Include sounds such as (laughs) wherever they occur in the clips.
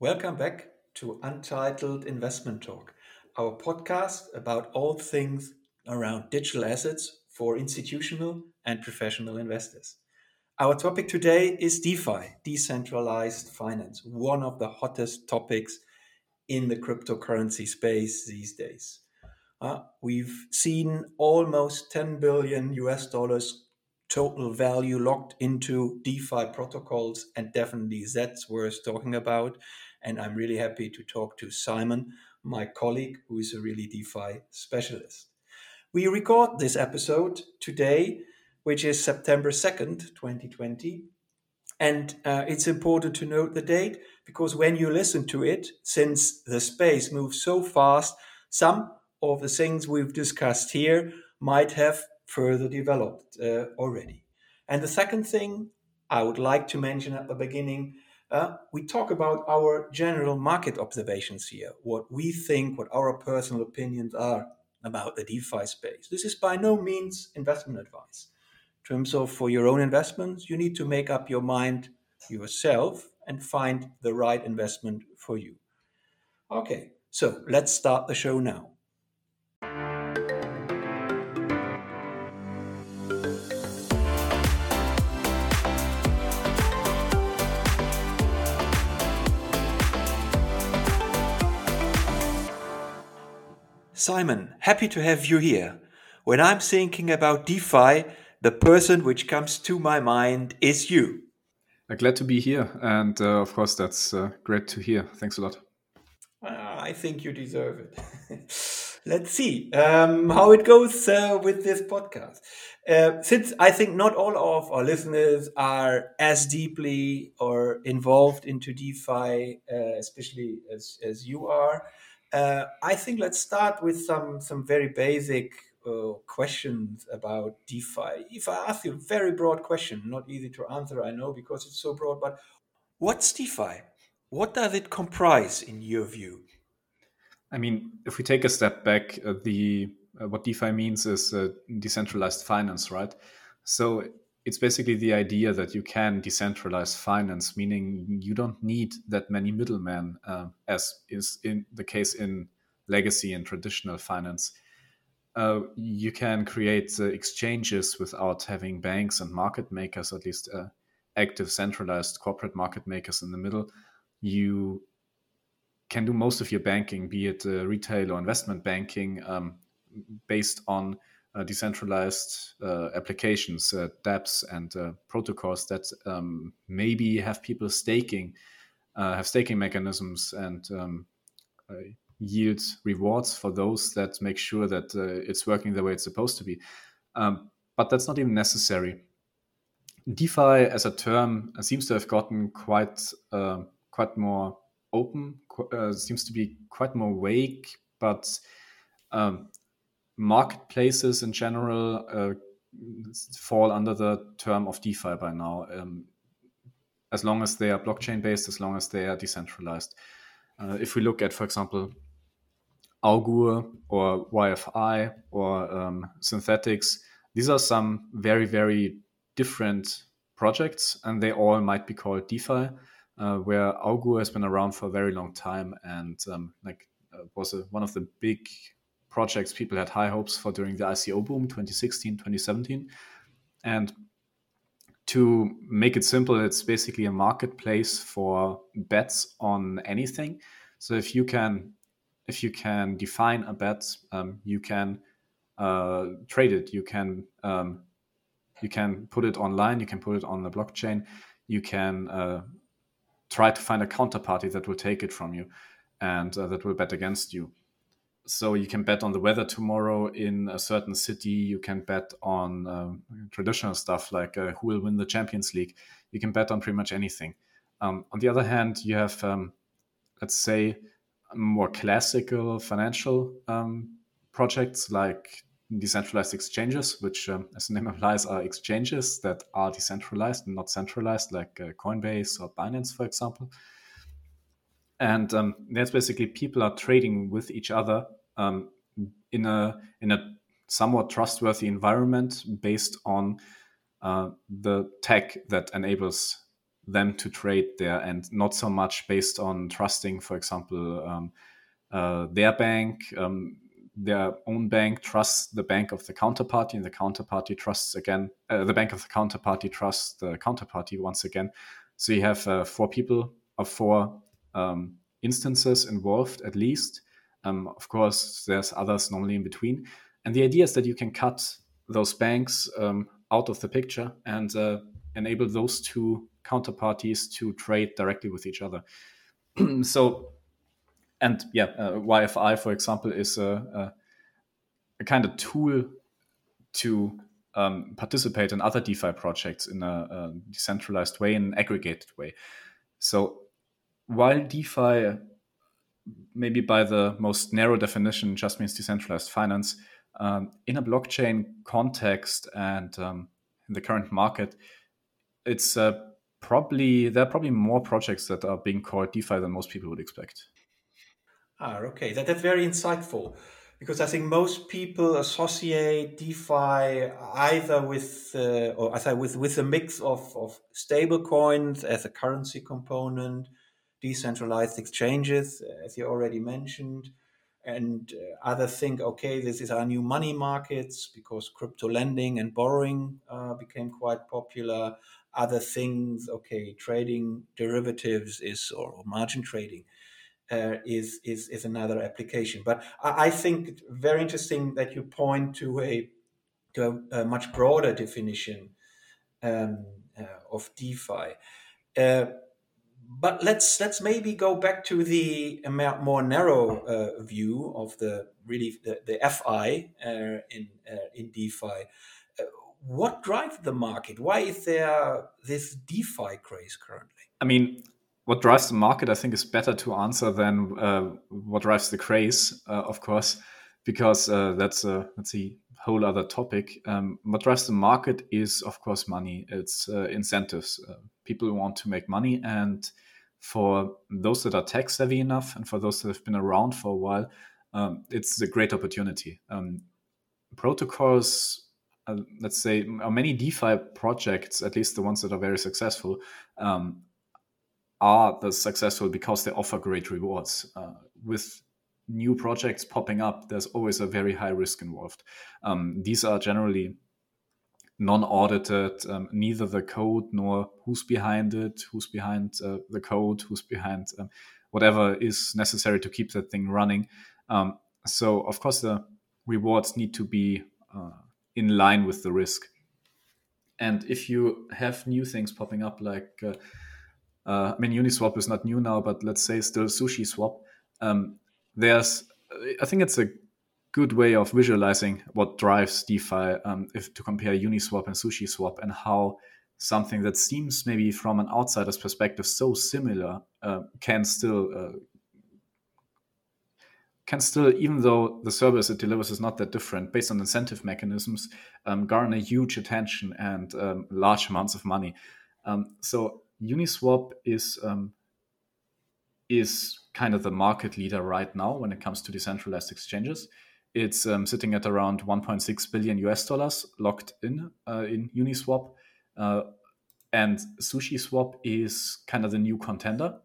Welcome back to Untitled Investment Talk, our podcast about all things around digital assets for institutional and professional investors. Our topic today is DeFi, decentralized finance, one of the hottest topics in the cryptocurrency space these days. Uh, we've seen almost 10 billion US dollars total value locked into DeFi protocols, and definitely that's worth talking about. And I'm really happy to talk to Simon, my colleague, who is a really DeFi specialist. We record this episode today, which is September 2nd, 2020. And uh, it's important to note the date because when you listen to it, since the space moves so fast, some of the things we've discussed here might have further developed uh, already. And the second thing I would like to mention at the beginning uh, we talk about our general market observations here, what we think, what our personal opinions are about the DeFi space. This is by no means investment advice. In terms of for your own investments, you need to make up your mind yourself and find the right investment for you. Okay, so let's start the show now. Simon, happy to have you here. When I'm thinking about DeFi, the person which comes to my mind is you. Uh, glad to be here. And uh, of course, that's uh, great to hear. Thanks a lot. Uh, I think you deserve it. (laughs) Let's see um, how it goes uh, with this podcast. Uh, since I think not all of our listeners are as deeply or involved into DeFi, especially as, as you are, uh, I think let's start with some some very basic uh, questions about DeFi. If I ask you a very broad question, not easy to answer, I know because it's so broad, but what's DeFi? What does it comprise in your view? I mean, if we take a step back, uh, the uh, what DeFi means is uh, decentralized finance, right? So it's basically the idea that you can decentralize finance, meaning you don't need that many middlemen, uh, as is in the case in legacy and traditional finance. Uh, you can create uh, exchanges without having banks and market makers, at least uh, active centralized corporate market makers in the middle. You can do most of your banking, be it uh, retail or investment banking, um, based on decentralized uh, applications, uh, dApps, and uh, protocols that um, maybe have people staking, uh, have staking mechanisms, and um, uh, yield rewards for those that make sure that it's working the way it's supposed to be. Um, but that's not even necessary. DeFi as a term seems to have gotten quite quite more open, seems to be quite more vague, but um, marketplaces in general uh, fall under the term of DeFi by now, um, as long as they are blockchain based, as long as they are decentralized. Uh, if we look at, for example, Augur or YFI or um, Synthetix, these are some very, very different projects, and they all might be called DeFi. Uh, where Augur has been around for a very long time and um, like uh, was a, one of the big projects people had high hopes for during the ICO boom 2016, 2017. And to make it simple, it's basically a marketplace for bets on anything. So if you can if you can define a bet, um, you can uh, trade it. You can um, you can put it online. You can put it on the blockchain. You can uh, try to find a counterparty that will take it from you and uh, that will bet against you so you can bet on the weather tomorrow in a certain city. You can bet on um, traditional stuff like uh, who will win the champions league. You can bet on pretty much anything. Um, on the other hand you have um, let's say more classical financial um, projects like decentralized exchanges which um, as the name (laughs) implies are exchanges that are decentralized and not centralized like uh, coinbase or binance for example and um, that's basically people are trading with each other um, in a in a somewhat trustworthy environment based on uh, the tech that enables them to trade there and not so much based on trusting, for example, um, uh, their bank. Um, their own bank trusts the bank of the counterparty, and the counterparty trusts again uh, the bank of the counterparty trusts the counterparty once again. So you have uh, four people or four um, instances involved at least. Um, of course, there's others normally in between, and the idea is that you can cut those banks um, out of the picture and uh, enable those two counterparties to trade directly with each other. (clears throat) so and yeah, uh, YFI, for example, is a, a, a kind of tool to um, participate in other DeFi projects in a, a, decentralized way, in an aggregated way. So while DeFi, maybe by the most narrow definition, just means decentralized finance, um, in a blockchain context and um, in the current market, it's uh, probably there are probably more projects that are being called DeFi than most people would expect. Ah, okay. That, that's very insightful because I think most people associate DeFi either with uh, or I with with a mix of of stable coins as a currency component, decentralized exchanges, as you already mentioned, and uh, others think, okay, this is our new money markets because crypto lending and borrowing uh, became quite popular. Other things, okay, trading derivatives is or margin trading uh, is, is is another application. But I, I, think very interesting that you point to a to a, a much broader definition um, uh, of DeFi. Uh, but let's let's maybe go back to the more narrow uh, view of the really the, the FI uh, in uh, in DeFi. what drives the market? Why is there this DeFi craze currently? I mean, what drives the market, I think, is better to answer than uh, what drives the craze, uh, of course, because uh, that's a that's a whole other topic. Um, what drives the market is, of course, money. It's uh, incentives. People want to make money, and for those that are tech savvy enough, and for those that have been around for a while, um, it's a great opportunity. Um, protocols uh, let's say many DeFi projects, at least the ones that are very successful, um, are the successful because they offer great rewards. Uh, with new projects popping up, there's always a very high risk involved. Um, these are generally non-audited, um, neither the code nor who's behind it, who's behind uh, the code, who's behind um, whatever is necessary to keep that thing running. Um, so of course the rewards need to be uh, in line with the risk. And if you have new things popping up like uh, uh, I mean, Uniswap is not new now, but let's say still SushiSwap. Um, there's, I think it's a good way of visualizing what drives DeFi um, if to compare Uniswap and SushiSwap and how something that seems maybe from an outsider's perspective so similar uh, can still uh, can still even though the service it delivers is not that different based on incentive mechanisms um, garner huge attention and um, large amounts of money um, so Uniswap is um, is kind of the market leader right now when it comes to decentralized exchanges. It's um, sitting at around 1.6 billion US dollars locked in uh, in Uniswap, uh, and SushiSwap is kind of the new contender.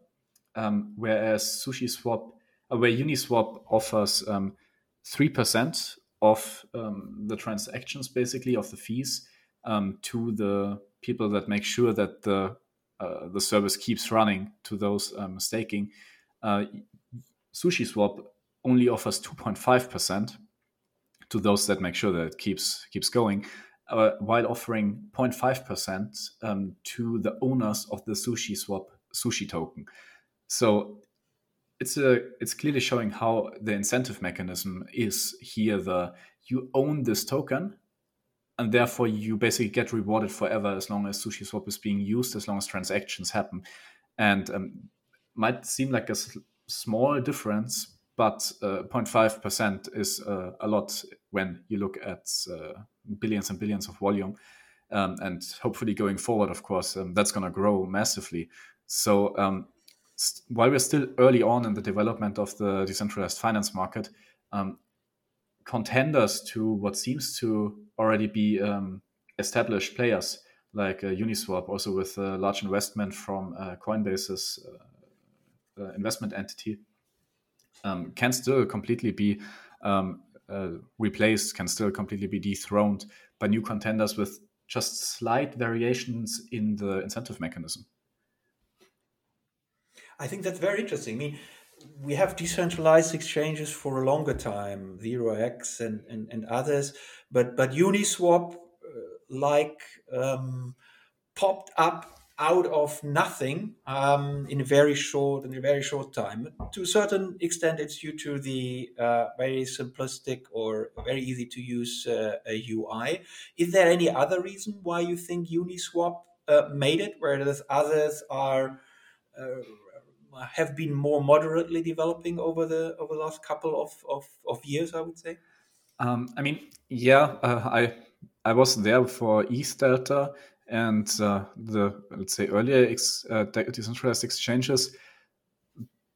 Um, whereas SushiSwap, uh, where Uniswap offers um, three percent of um, the transactions, basically of the fees, um, to the people that make sure that the uh, the service keeps running to those um, staking. Uh, SushiSwap only offers 2.5% to those that make sure that it keeps keeps going, uh, while offering 0.5% um, to the owners of the SushiSwap sushi token. So it's a it's clearly showing how the incentive mechanism is here. The you own this token and therefore you basically get rewarded forever as long as SushiSwap is being used, as long as transactions happen. And um, might seem like a small difference, but uh, 0.5% is uh, a lot when you look at uh, billions and billions of volume. Um, and hopefully going forward, of course, um, that's going to grow massively. So um, st- while we're still early on in the development of the decentralized finance market, um, contenders to what seems to already be um, established players like uh, Uniswap, also with a large investment from uh, Coinbase's uh, investment entity, um, can still completely be um, uh, replaced, can still completely be dethroned by new contenders with just slight variations in the incentive mechanism. I think that's very interesting. I mean, we have decentralized exchanges for a longer time, 0x and, and, and others, but but Uniswap, uh, like, um, popped up out of nothing um, in a very short in a very short time. To a certain extent, it's due to the uh, very simplistic or very easy to use uh, UI. Is there any other reason why you think Uniswap uh, made it, whereas others are uh, have been more moderately developing over the over the last couple of, of, of years? I would say. Um, I mean, yeah, uh, I I was there for EtherDelta and uh, the let's say earlier ex, uh, decentralized exchanges.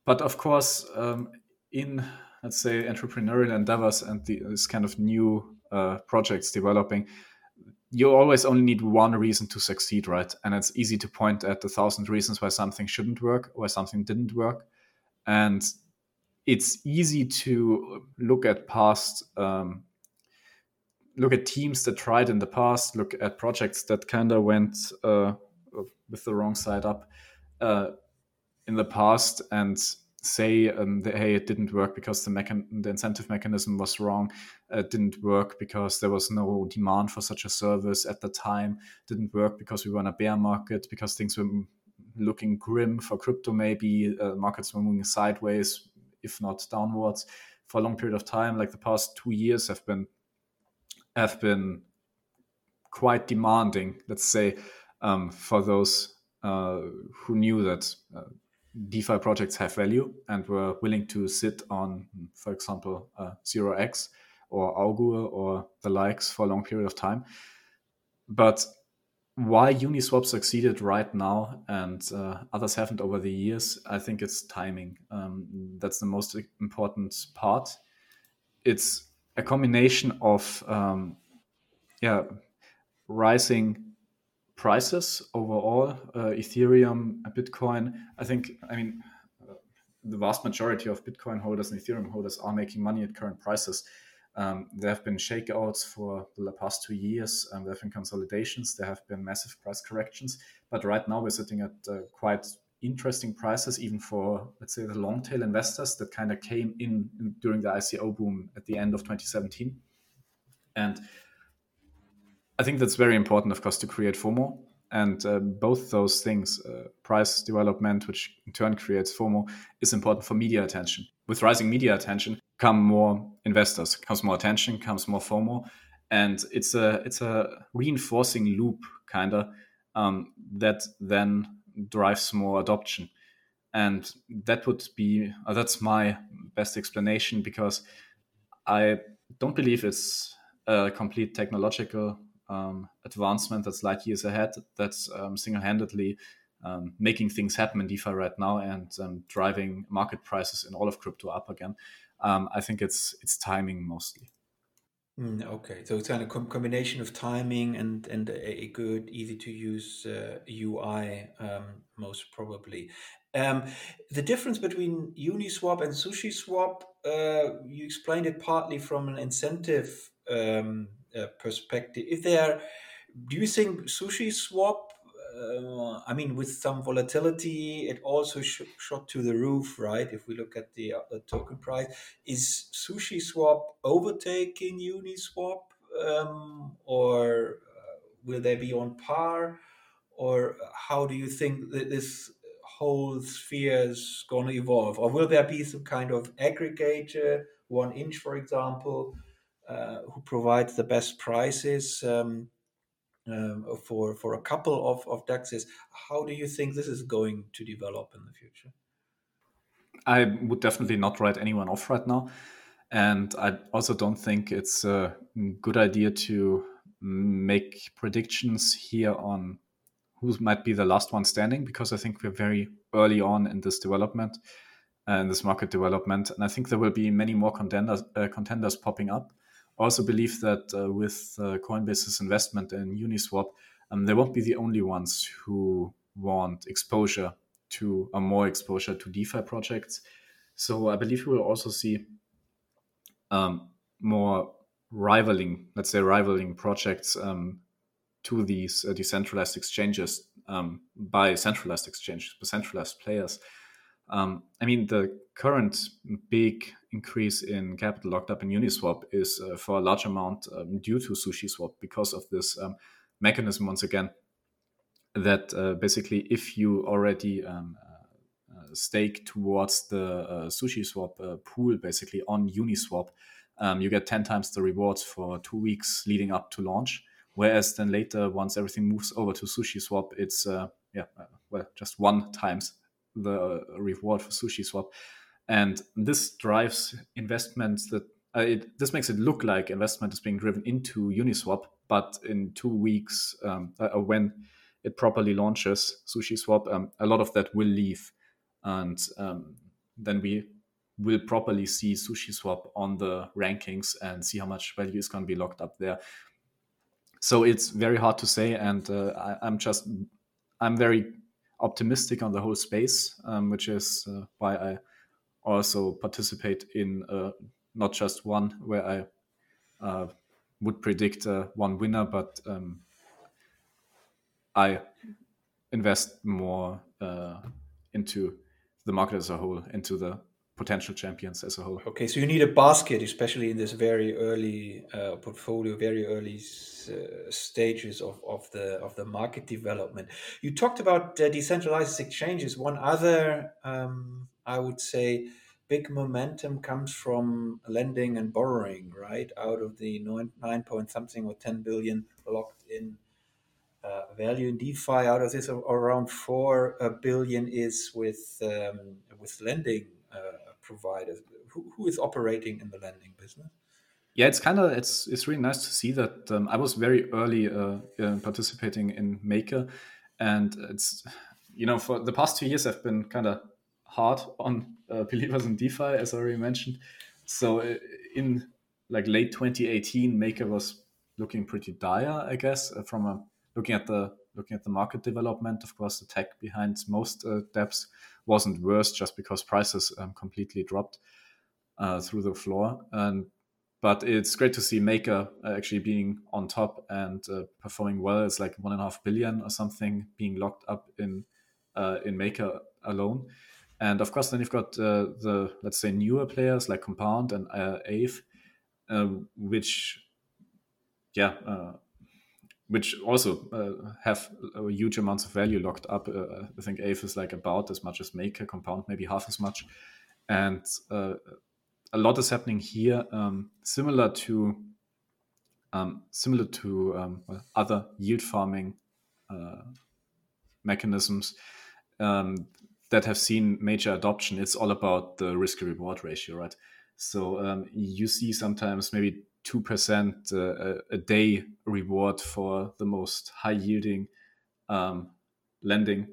But of course, um, in let's say entrepreneurial endeavors and the, this kind of new uh, projects developing, you always only need one reason to succeed, right? And it's easy to point at a thousand reasons why something shouldn't work or something didn't work, and it's easy to look at past um, look at teams that tried in the past, look at projects that kind of went uh, with the wrong side up uh, in the past and say um, that, hey it didn't work because the, mechan- the incentive mechanism was wrong. It didn't work because there was no demand for such a service at the time. Didn't work because we were in a bear market because things were looking grim for crypto maybe uh, markets were moving sideways if not downwards for a long period of time. Like the past two years have been have been quite demanding, let's say, um, for those uh, who knew that uh, DeFi projects have value and were willing to sit on, for example, uh, 0x or Augur or the likes for a long period of time. But why Uniswap succeeded right now and uh, others haven't over the years, I think it's timing. Um, that's the most important part. It's a combination of um, yeah rising prices overall, uh, Ethereum, Bitcoin. I think I mean the vast majority of Bitcoin holders and Ethereum holders are making money at current prices. Um, there have been shakeouts for the past two years. Um, there have been consolidations. There have been massive price corrections. But right now, we're sitting at uh, quite interesting prices, even for let's say the long tail investors that kind of came in during the ICO boom at the end of 2017. And I think that's very important, of course, to create FOMO. And uh, both those things, uh, price development, which in turn creates FOMO, is important for media attention. With rising media attention, come more investors, comes more attention, comes more FOMO, and it's a it's a reinforcing loop, kind of, um, that then drives more adoption. And that would be uh, that's my best explanation because i don't believe it's a complete technological um, advancement that's light years ahead that's um, single-handedly um, making things happen in defi right now and um, driving market prices in all of crypto up again. Um, i think it's it's timing mostly Mm, okay, so it's kind of com- combination of timing and and a, a good, easy to use uh, UI, um, most probably. Um, the difference between Uniswap and SushiSwap, uh, you explained it partly from an incentive um, uh, perspective. If there, do you think SushiSwap uh, I mean, with some volatility, it also sh- shot to the roof, right? If we look at the, uh, the token price, is SushiSwap overtaking Uniswap, um, or uh, will they be on par, or how do you think that this whole sphere is going to evolve, or will there be some kind of aggregator, 1inch, for example, uh, who provides the best prices? Um, um, for for a couple of, of DEXs. How do you think this is going to develop in the future? I would definitely not write anyone off right now. And I also don't think it's a good idea to make predictions here on who might be the last one standing because I think we're very early on in this development uh, this market development. And I think there will be many more contenders, uh, contenders popping up also believe that uh, with uh, Coinbase's investment in Uniswap, um, they won't be the only ones who want exposure to a more exposure to DeFi projects. So I believe we will also see um, more rivaling, let's say, rivaling projects um, to these uh, decentralized exchanges um, by centralized exchanges, by centralized players. Um, I mean, the current big increase in capital locked up in Uniswap is uh, for a large amount um, due to SushiSwap because of this um, mechanism, once again, that uh, basically if you already um, uh, uh, stake towards the uh, SushiSwap uh, pool, basically on Uniswap, um, you get 10 times the rewards for two weeks leading up to launch. Whereas then later, once everything moves over to SushiSwap, it's yeah, well, just one times the reward for SushiSwap, and this drives investments that uh, it, this makes it look like investment is being driven into Uniswap, but in two weeks, um, uh, when it properly launches SushiSwap, um, a lot of that will leave, and um, then we will properly see SushiSwap on the rankings and see how much value is going to be locked up there. So it's very hard to say, and uh, I, am just I'm very optimistic on the whole space, um, which is uh, why I also participate in uh, not just one where I uh, would predict uh, one winner, but um, I invest more into the market as a whole, into the potential champions as a whole. Okay, so you need a basket, especially in this very early uh, portfolio, very early uh, stages of, of the of the market development. You talked about uh, decentralized exchanges. One other, um, I would say, big momentum comes from lending and borrowing, right? Out of the nine, nine point something or ten billion locked in. Uh, value in DeFi out of this around four uh, is with um, with lending uh, providers? Who, who is operating in the lending business? Yeah, it's kind of it's it's really nice to see that. Um, I was very early uh, participating in Maker, and it's you know for the past two years I've been kind of hard on uh, (laughs) believers in DeFi, as I already mentioned. So uh, in like late 2018, Maker was looking pretty dire, I guess, uh, from a, looking at the looking at the market development. Of course, the tech behind most uh, wasn't worse just because prices um, completely dropped uh, through the floor. And but it's great to see Maker uh, actually being on top and uh, performing well. It's like one and a half billion or something being locked up in uh, in Maker alone. And of course, then you've got uh, the let's say newer players like Compound and uh, Aave, which yeah which also uh, have huge amounts of value locked up. Uh, I think Aave is like about as much as Maker, Compound maybe half as much, and uh, a lot is happening here, um, similar to um, similar to um, other yield farming uh, mechanisms um, that have seen major adoption. It's all about the risk reward ratio, right? So um, you see sometimes maybe 2% uh, a day reward for the most high yielding um, lending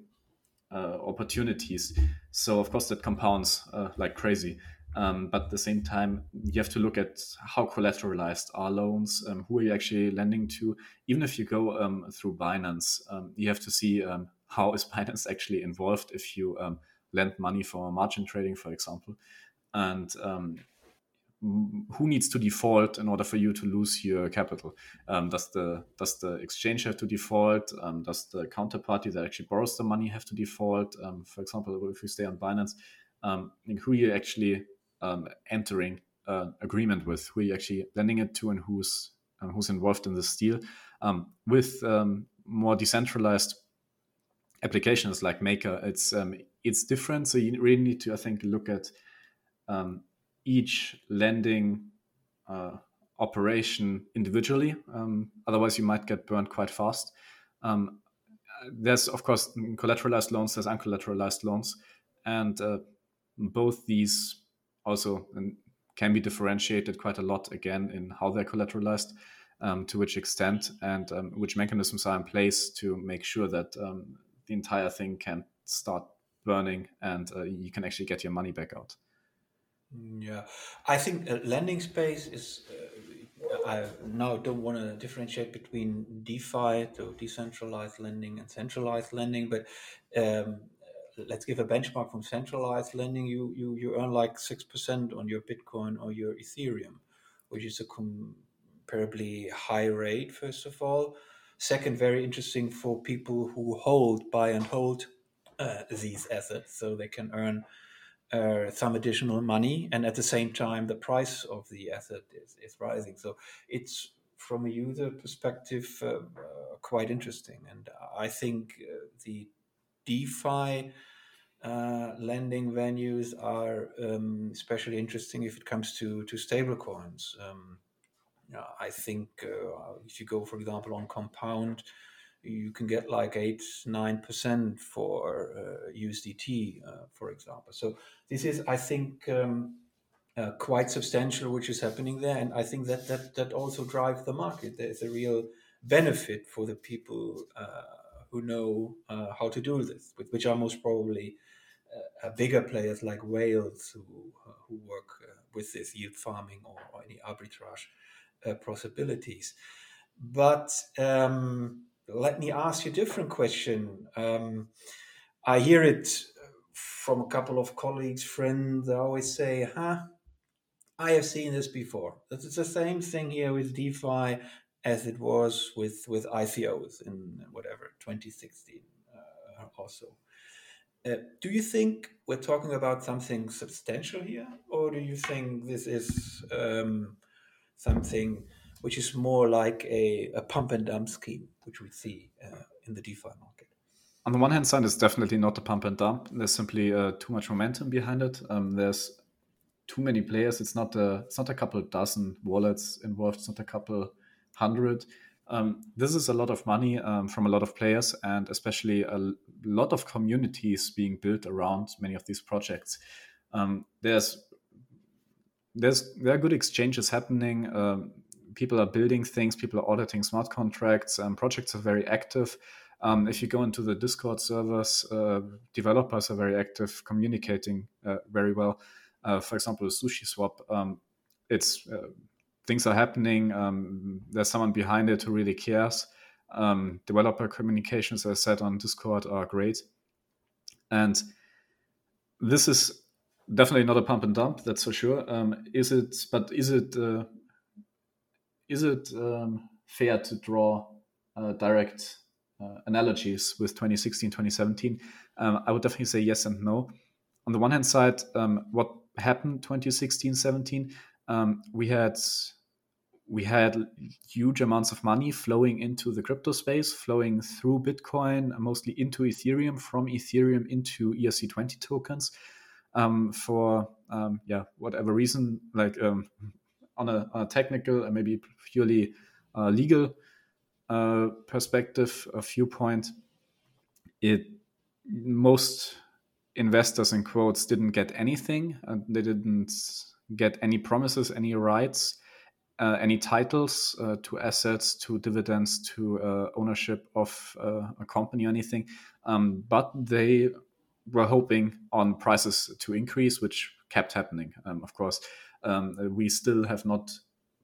uh, opportunities. So, of course, that compounds uh, like crazy. Um, but at the same time, you have to look at how collateralized are loans, um, who are you actually lending to. Even if you go um, through Binance, um, you have to see um, how is (laughs) Binance actually involved if you um, lend money for margin trading, for example. And who needs to default in order for you to lose your capital? Um, does the does the exchange have to default? Um, does the counterparty that actually borrows the money have to default? Um, for example, if you stay on Binance, um, who are you actually um, entering uh, agreement with? Who are you actually lending it to, and who's um, who's involved in this deal? with more decentralized applications like Maker, it's it's different. So you really need to, I think, look at um, each lending uh, operation individually. Um, otherwise, you might get burned quite fast. Um, there's, of course, collateralized loans, there's uncollateralized loans, and uh, both these also can be differentiated quite a lot again in how they're collateralized, um, to which extent, and um, which mechanisms are in place to make sure that um, the entire thing can start burning and uh, you can actually get your money back out. Yeah, I think uh, lending space is uh, I now don't want to differentiate between DeFi, so decentralized lending, and centralized lending, but um, let's give a benchmark from centralized lending. You you you earn like six percent on your Bitcoin or your Ethereum, which is a comparably high rate. First of all, second, very interesting for people who hold, buy and hold uh, these assets, so they can earn uh, some additional money, and at the same time, the price of the asset is, is rising. So it's from a user perspective uh, uh, quite interesting, and I think uh, the DeFi uh, lending venues are um, especially interesting if it comes to to stablecoins. Um, I think uh, if you go, for example, on Compound you can get like eight nine percent for uh, USDT, uh, for example. So this is, I think, um, uh, quite substantial, which is happening there, and I think that that that also drives the market. There's a real benefit for the people uh, who know uh, how to do this, which are most probably uh, bigger players like Whales who who work with this yield farming or, or any arbitrage possibilities. But um, let me ask you a different question. Um, I hear it from a couple of colleagues, friends. I always say, huh, I have seen this before. It's the same thing here with DeFi as it was with, with ICOs in whatever, 2016 uh, also. Uh, do you think we're talking about something substantial here, or do you think this is um, something which is more like a, a pump and dump scheme, which we see uh, in the DeFi market. On the one hand side, it's definitely not a pump and dump. There's simply uh, too much momentum behind it. Um, there's too many players. It's not a it's not a couple dozen wallets involved. It's not a couple hundred. Um, this is a lot of money um, from a lot of players, and especially a lot of communities being built around many of these projects. Um, there's there's there are good exchanges happening. People are building things, people are auditing smart contracts, um, projects are very active. Um, if you go into the Discord servers, uh, developers are very active, communicating uh, very well. Uh, for example, SushiSwap, um, it's uh, things are happening. Um, there's someone behind it who really cares. Um, developer communications, as I said on Discord, are great, and this is definitely not a pump and dump. That's for sure. Um, is it? But is it? Is it um, fair to draw uh, direct uh, analogies with 2016, 2017? Um, I would definitely say yes and no. On the one hand side, um, what happened 2016, 17? Um, we had we had huge amounts of money flowing into the crypto space, flowing through Bitcoin, mostly into Ethereum, from Ethereum into ERC20 tokens. Um, for um, yeah, whatever reason, like um, on a, on a technical and maybe purely uh, legal uh, perspective, a viewpoint, it most investors in quotes didn't get anything. Uh, they didn't get any promises, any rights, uh, any titles uh, to assets, to dividends, to uh, ownership of uh, a company or anything. Um, but they were hoping on prices to increase, which kept happening. Um, of course, um, we still have not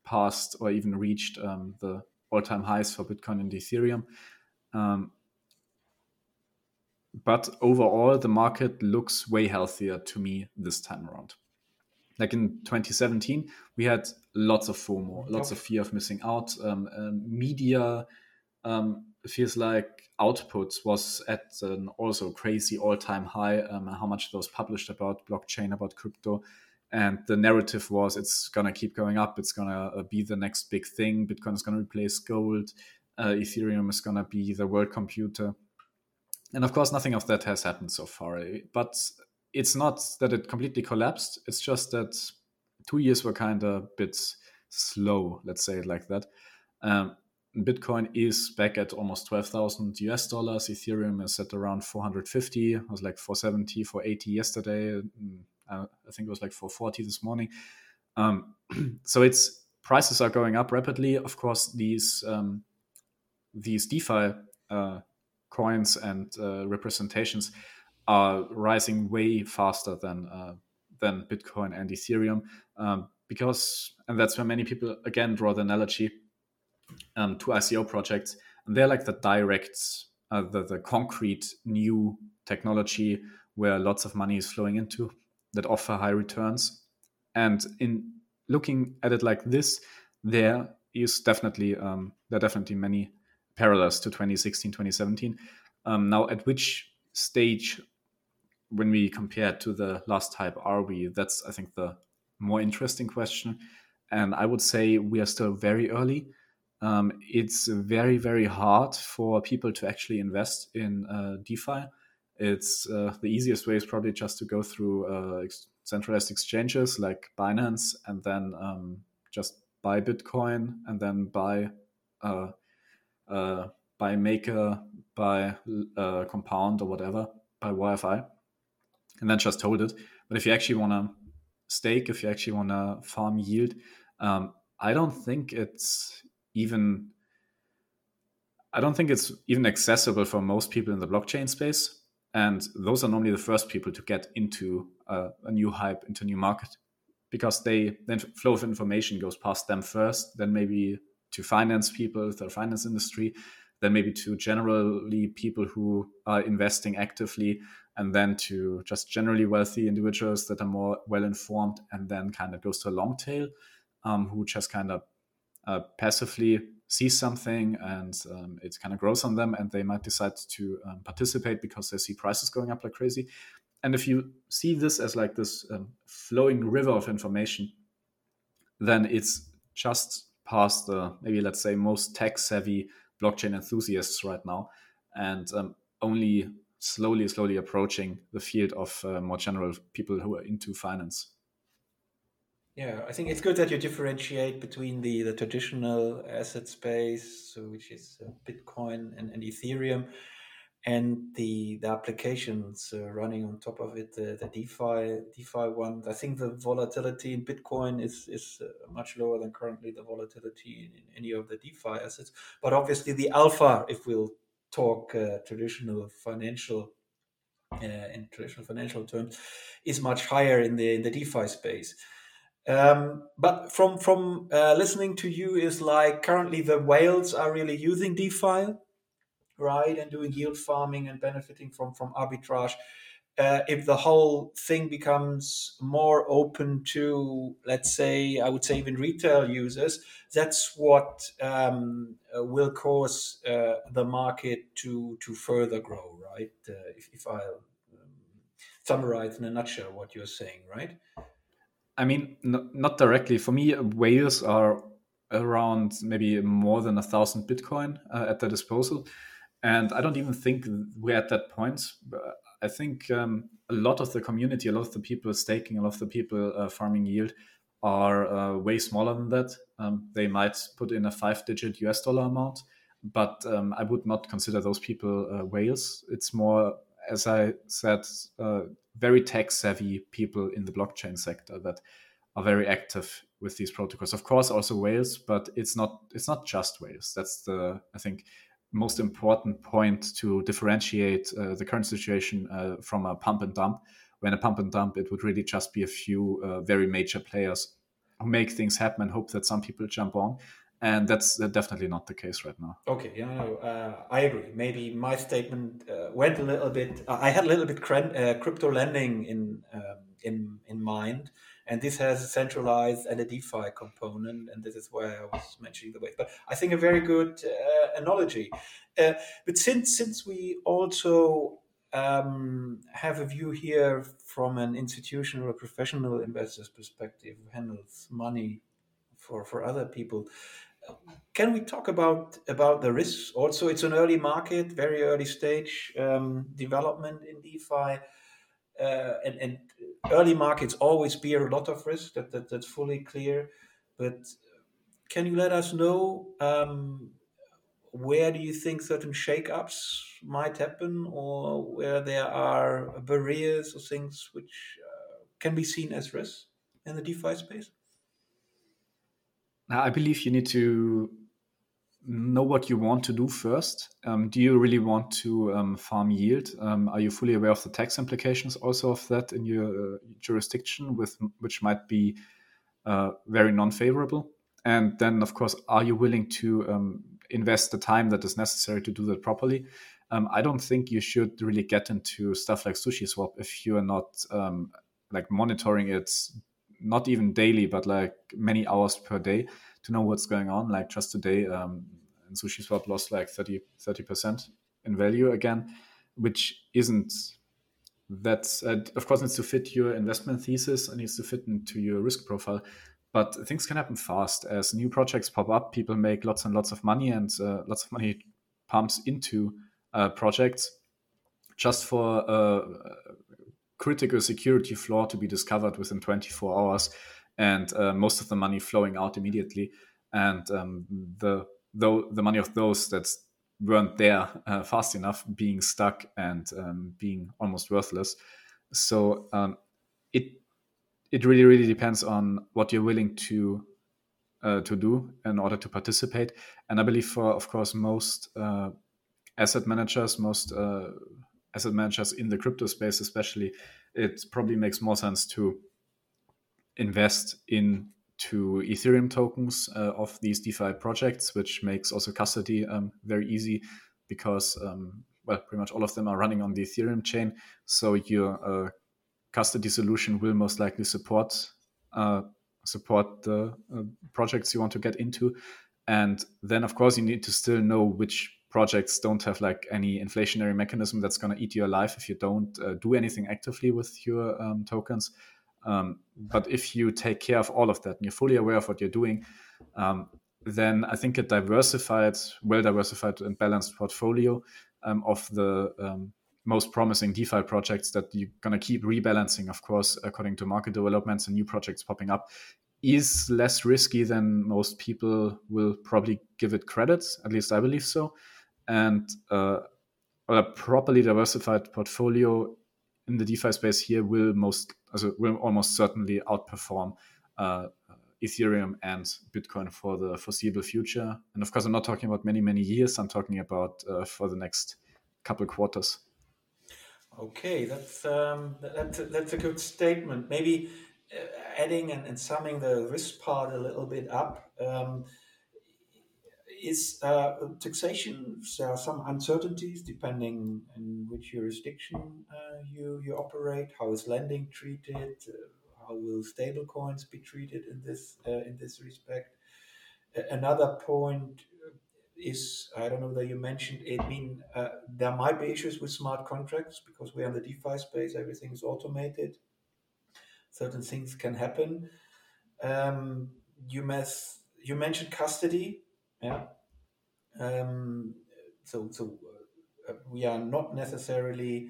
passed or even reached um, the all-time highs for Bitcoin and Ethereum. Um, but overall, the market looks way healthier to me this time around. Like in 2017, we had lots of FOMO, lots of fear of missing out. Um, um, media um, feels like output was at an also crazy all-time high. Um, how much was published about blockchain, about crypto, and the narrative was it's gonna keep going up. It's gonna uh, be the next big thing. Bitcoin is gonna replace gold. Uh, ethereum is gonna be the world computer. And of course nothing of that has happened so far but it's not that it completely collapsed. It's just that two years were kind of a bit slow let's say it like that. Um, bitcoin is back at almost 12000 us dollars. Ethereum is at around 450 it was like 470 480 yesterday. Mm, uh, I think it was like 440 this morning. Um, (clears throat) so it's prices are going up rapidly. Of course, these um, these DeFi uh, coins and uh, representations are rising way faster than uh, than Bitcoin and Ethereum um, because, and that's where many people again draw the analogy um, to ICO projects, and they're like the direct, uh, the the concrete new technology where lots of money is flowing into that offer high returns. And in looking at it like this, there is definitely um, there are definitely many parallels to 2016, 2017. Um, now, at which stage, when we compare to the last hype, are we? That's I think the more interesting question. And I would say we are still very early. Um, it's very very hard for people to actually invest in uh, DeFi. It's uh, the easiest way is probably just to go through uh, centralized exchanges like Binance and then um, just buy Bitcoin and then buy uh, uh, buy Maker, buy uh, Compound or whatever, buy YFI, and then just hold it. But if you actually want to stake, if you actually want to farm yield, um, I don't think it's even I don't think it's even accessible for most people in the blockchain space. And those are normally the first people to get into a, a new hype, into a new market, because they then flow of information goes past them first, then maybe to finance people, the finance industry, then maybe to generally people who are investing actively, and then to just generally wealthy individuals that are more well informed, and then kind of goes to a long tail um, who just kind of uh, passively see something and um, it kind of grows on them and they might decide to um, participate because they see prices going up like crazy. And if you see this as like this um, flowing river of information then it's just past the maybe let's say most tech savvy blockchain enthusiasts right now and um, only slowly slowly approaching the field of uh, more general people who are into finance yeah, I think it's good that you differentiate between the, the traditional asset space, which is uh, Bitcoin and, and Ethereum, and the the applications uh, running on top of it, the, the DeFi DeFi one. I think the volatility in Bitcoin is is uh, much lower than currently the volatility in, in, any of the DeFi assets. But obviously, the alpha, if we'll talk traditional financial in traditional financial terms, is much higher in the in the DeFi space. Um, but from from uh, listening to you is like currently the whales are really using DeFi, right, and doing yield farming and benefiting from from arbitrage. Uh, if the whole thing becomes more open to, let's say, I would say even retail users, that's what um, will cause uh, the market to to further grow, right? Uh, if, if I um, summarize in a nutshell what you're saying, right? I mean, n- not directly. For me, whales are around maybe more than a thousand Bitcoin uh, at their disposal. And I don't even think we're at that point. I think um, a lot of the community, a lot of the people staking, a lot of the people uh, farming yield are uh, way smaller than that. Um, they might put in a five digit US dollar amount, but um, I would not consider those people uh, whales. It's more, as I said, uh, very tech savvy people in the blockchain sector that are very active with these protocols. Of course, also whales, but it's not it's not just whales. That's the I think most important point to differentiate uh, the current situation uh, from a pump and dump. When a pump and dump, it would really just be a few uh, very major players who make things happen and hope that some people jump on and that's definitely not the case right now. Okay, yeah, no, uh, I agree. Maybe my statement uh, went a little bit. Uh, I had a little bit uh, crypto lending in um, in in mind, and this has a centralized and a DeFi component, and this is why I was mentioning the way. But I think a very good uh, analogy. Uh, but since since we also um, have a view here from an institutional or professional investor's perspective, who handles money for for other people can we talk about about the risks? Also, it's an early market, very early stage um, development in DeFi, uh, and, and early markets always bear a lot of risk. That, that that's fully clear. But can you let us know um, where do you think certain shakeups might happen, or where there are barriers or things which uh, can be seen as risks in the DeFi space? I believe you need to know what you want to do first. Um, do you really want to um, farm yield? Um, are you fully aware of the tax implications also of that in your uh, jurisdiction, with which might be uh, very non-favorable. And then, of course, are you willing to um, invest the time that is necessary to do that properly? Um, I don't think you should really get into stuff like SushiSwap if you are not um, like monitoring it, not even daily, but like many hours per day to know what's going on. Like just today, um, SushiSwap lost like 30 percent in value again, which isn't that uh, of course needs to fit your investment thesis. And needs to fit into your risk profile. But things can happen fast. As new projects pop up people make lots and lots of money and uh, lots of money pumps into uh, projects just for a critical security flaw to be discovered within 24 hours and uh, most of the money flowing out immediately. And um, the the money of those that weren't there uh, fast enough being stuck and um, being almost worthless. So um, it it really really depends on what you're willing to uh, to do in order to participate. And i believe for of course most uh, asset managers most uh, asset managers in the crypto space especially it probably makes more sense to invest into ethereum tokens uh, of these defi projects which makes also custody um, very easy because um, well pretty much all of them are running on the ethereum chain. So your uh, custody solution will most likely support uh, support the uh, projects you want to get into. And then of course you need to still know which projects don't have like any inflationary mechanism that's going to eat you alive if you don't uh, do anything actively with your um, tokens um, but if you take care of all of that and you're fully aware of what you're doing um, then i think a diversified well diversified and balanced portfolio um, of the um, most promising DeFi projects that you're going to keep rebalancing, of course, according to market developments and new projects popping up, is less risky than most people will probably give it credit. At least I believe so. And uh, a properly diversified portfolio in the DeFi space here will most, will almost certainly outperform uh, Ethereum and Bitcoin for the foreseeable future. And of course, I'm not talking about many, many years. I'm talking about uh, for the next couple quarters. Okay, that's um, that's a, that's a good statement. Maybe uh, adding and, and, summing the risk part a little bit up. Um, is uh, taxation? There are some uncertainties depending on which jurisdiction uh, you you operate. How is lending treated? Uh, how will stablecoins be treated in this uh, in this respect? another point is I don't know that you mentioned it. Mean, uh, there might be issues with smart contracts because we're in the DeFi space. Everything is automated. Certain things can happen. Um, you you mentioned custody, yeah. Um, so so uh, we are not necessarily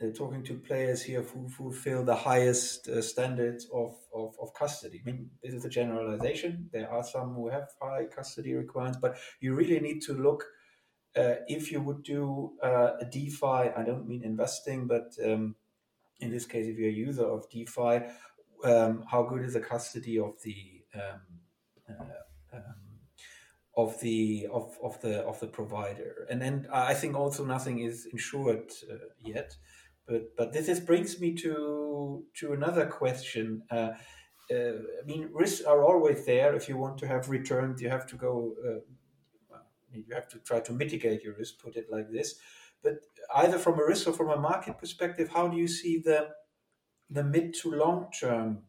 uh, talking to players here who fulfill the highest uh, standards of, of, of, custody. I mean, this is a generalization. There are some who have high custody requirements, but you really need to look uh, if you would do uh, a DeFi, I don't mean investing, but um, in this case, if you're a user of DeFi, um, how good is the custody of the um, of the of, of the of the provider and then i think also nothing is insured uh, yet but but this is, brings me to to another question. Uh, uh, I mean, risks are always there. If you want to have returns, you have to go. Uh, you have to try to mitigate your risk. Put it like this. But either from a risk or from a market perspective, how do you see the the mid to long term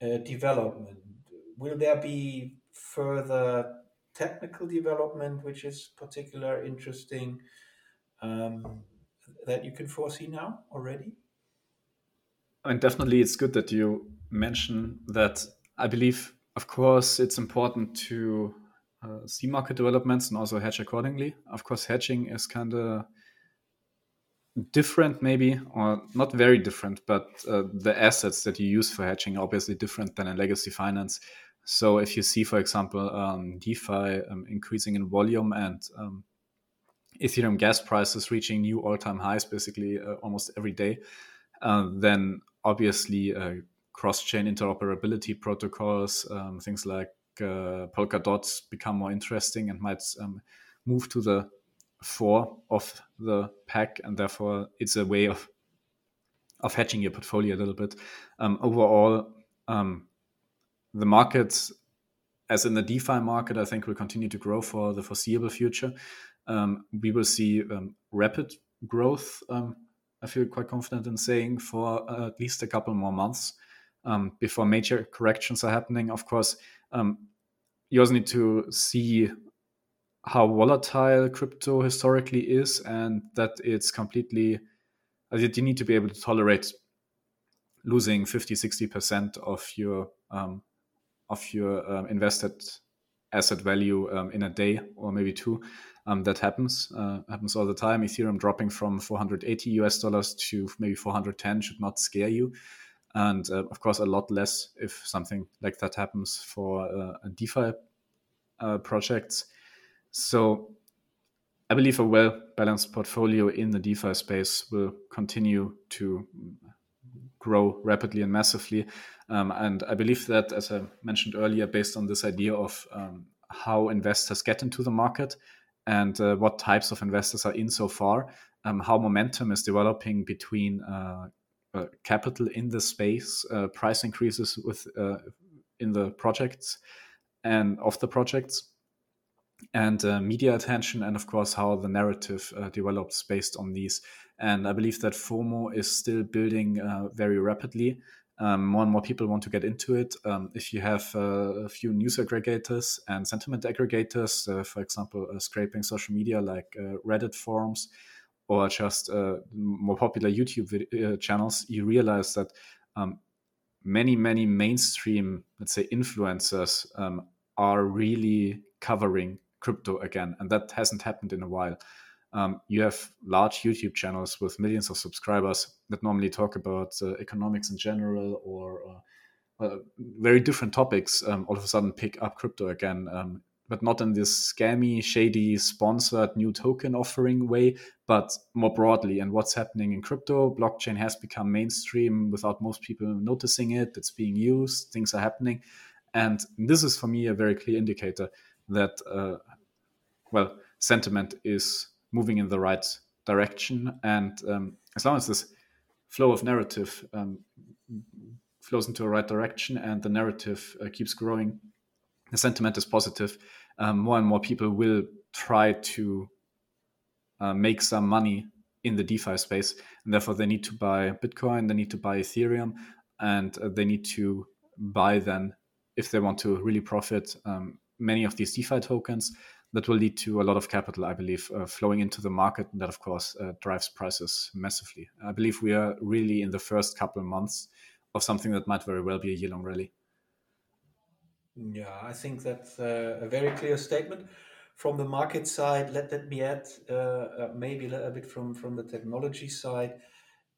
uh, development? Will there be further technical development, which is particular interesting? Um, that you can foresee now already? And definitely, it's good that you mention that. I believe, of course, it's important to uh, see market developments and also hedge accordingly. Of course, hedging is kind of different, maybe, or not very different, but uh, the assets that you use for hedging are obviously different than in legacy finance. So, if you see, for example, um, DeFi um, increasing in volume and um, Ethereum gas prices reaching new all-time highs basically uh, almost every day, uh, then obviously uh, cross-chain interoperability protocols, um, things like uh, Polkadot become more interesting and might um, move to the fore of the pack, and therefore it's a way of of hedging your portfolio a little bit. Um, overall, um, the market, as in the DeFi market, I think will continue to grow for the foreseeable future. Um, we will see um, rapid growth. Um, I feel quite confident in saying for uh, at least a couple more months um, before major corrections are happening. Of course, um, you also need to see how volatile crypto historically is and that it's completely that you need to be able to tolerate losing 50 60% of your um, of your um, invested asset value um, in a day or maybe two. Um, that happens uh, happens all the time. Ethereum dropping from 480 us dollars to maybe 410 should not scare you. And uh, of course a lot less if something like that happens for uh, a defi uh, projects. So I believe a well balanced portfolio in the DeFi space will continue to grow rapidly and massively. Um, and I believe that, as I mentioned earlier, based on this idea of um, how investors get into the market and uh, what types of investors are in so far, um, how momentum is developing between uh, uh, capital in the space, uh, price increases with uh, in the projects and of the projects and uh, media attention, and of course, how the narrative uh, develops based on these. And I believe that FOMO is still building uh, very rapidly. Um, more and more people want to get into it. Um, if you have uh, a few news aggregators and sentiment aggregators, uh, for example, uh, scraping social media like Reddit forums or just more popular YouTube channels, you realize that um, many, many mainstream, let's say, influencers um, are really covering crypto again, and that hasn't happened in a while. Um, you have large YouTube channels with millions of subscribers that normally talk about uh, economics in general or uh, uh, very different topics. Um, all of a sudden, pick up crypto again, um, but not in this scammy, shady, sponsored new token offering way, but more broadly. And what's happening in crypto? Blockchain has become mainstream without most people noticing it. It's being used. Things are happening, and this is for me a very clear indicator that uh, well sentiment is moving in the right direction. And um, as long as this flow of narrative um, flows into the right direction and the narrative uh, keeps growing the sentiment is positive um, more and more people will try to uh, make some money in the defi space. And therefore they need to buy bitcoin they need to buy ethereum and uh, they need to buy then if they want to really profit um, many of these DeFi tokens that will lead to a lot of capital, I believe, uh, flowing into the market. And that, of course, uh, drives prices massively. I believe we are really in the first couple of months of something that might very well be a year long rally. Yeah, I think that's a very clear statement. From the market side, let, let me add uh, uh maybe a little bit from, from the technology side.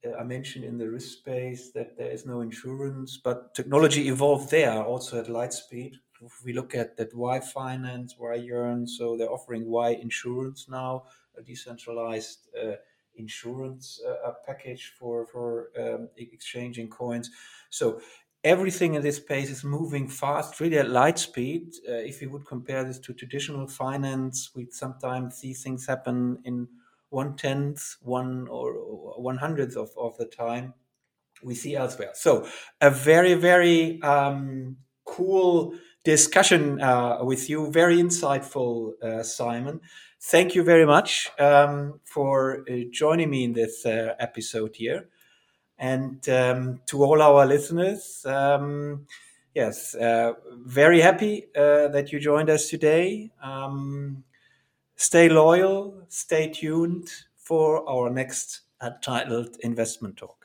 Uh, I mentioned in the risk space that there is no insurance, but technology evolved there also at Lightspeed if we look at that why Finance, why Yearn, so they're offering why Insurance now, a decentralized uh, insurance uh, package for for um, exchanging coins. So everything in this space is moving fast, really at light speed. Uh, if we would compare this to traditional finance, we sometimes see things happen in one tenth, one or one hundredth of, of the time we see elsewhere. So a very, very um, cool discussion uh, with you. Very insightful, uh, Simon. Thank you very much um, for uh, joining me in this uh, episode here. And um, to all our listeners, um, yes, uh, very happy uh, that you joined us today. Um, stay loyal, stay tuned for our next titled investment talk.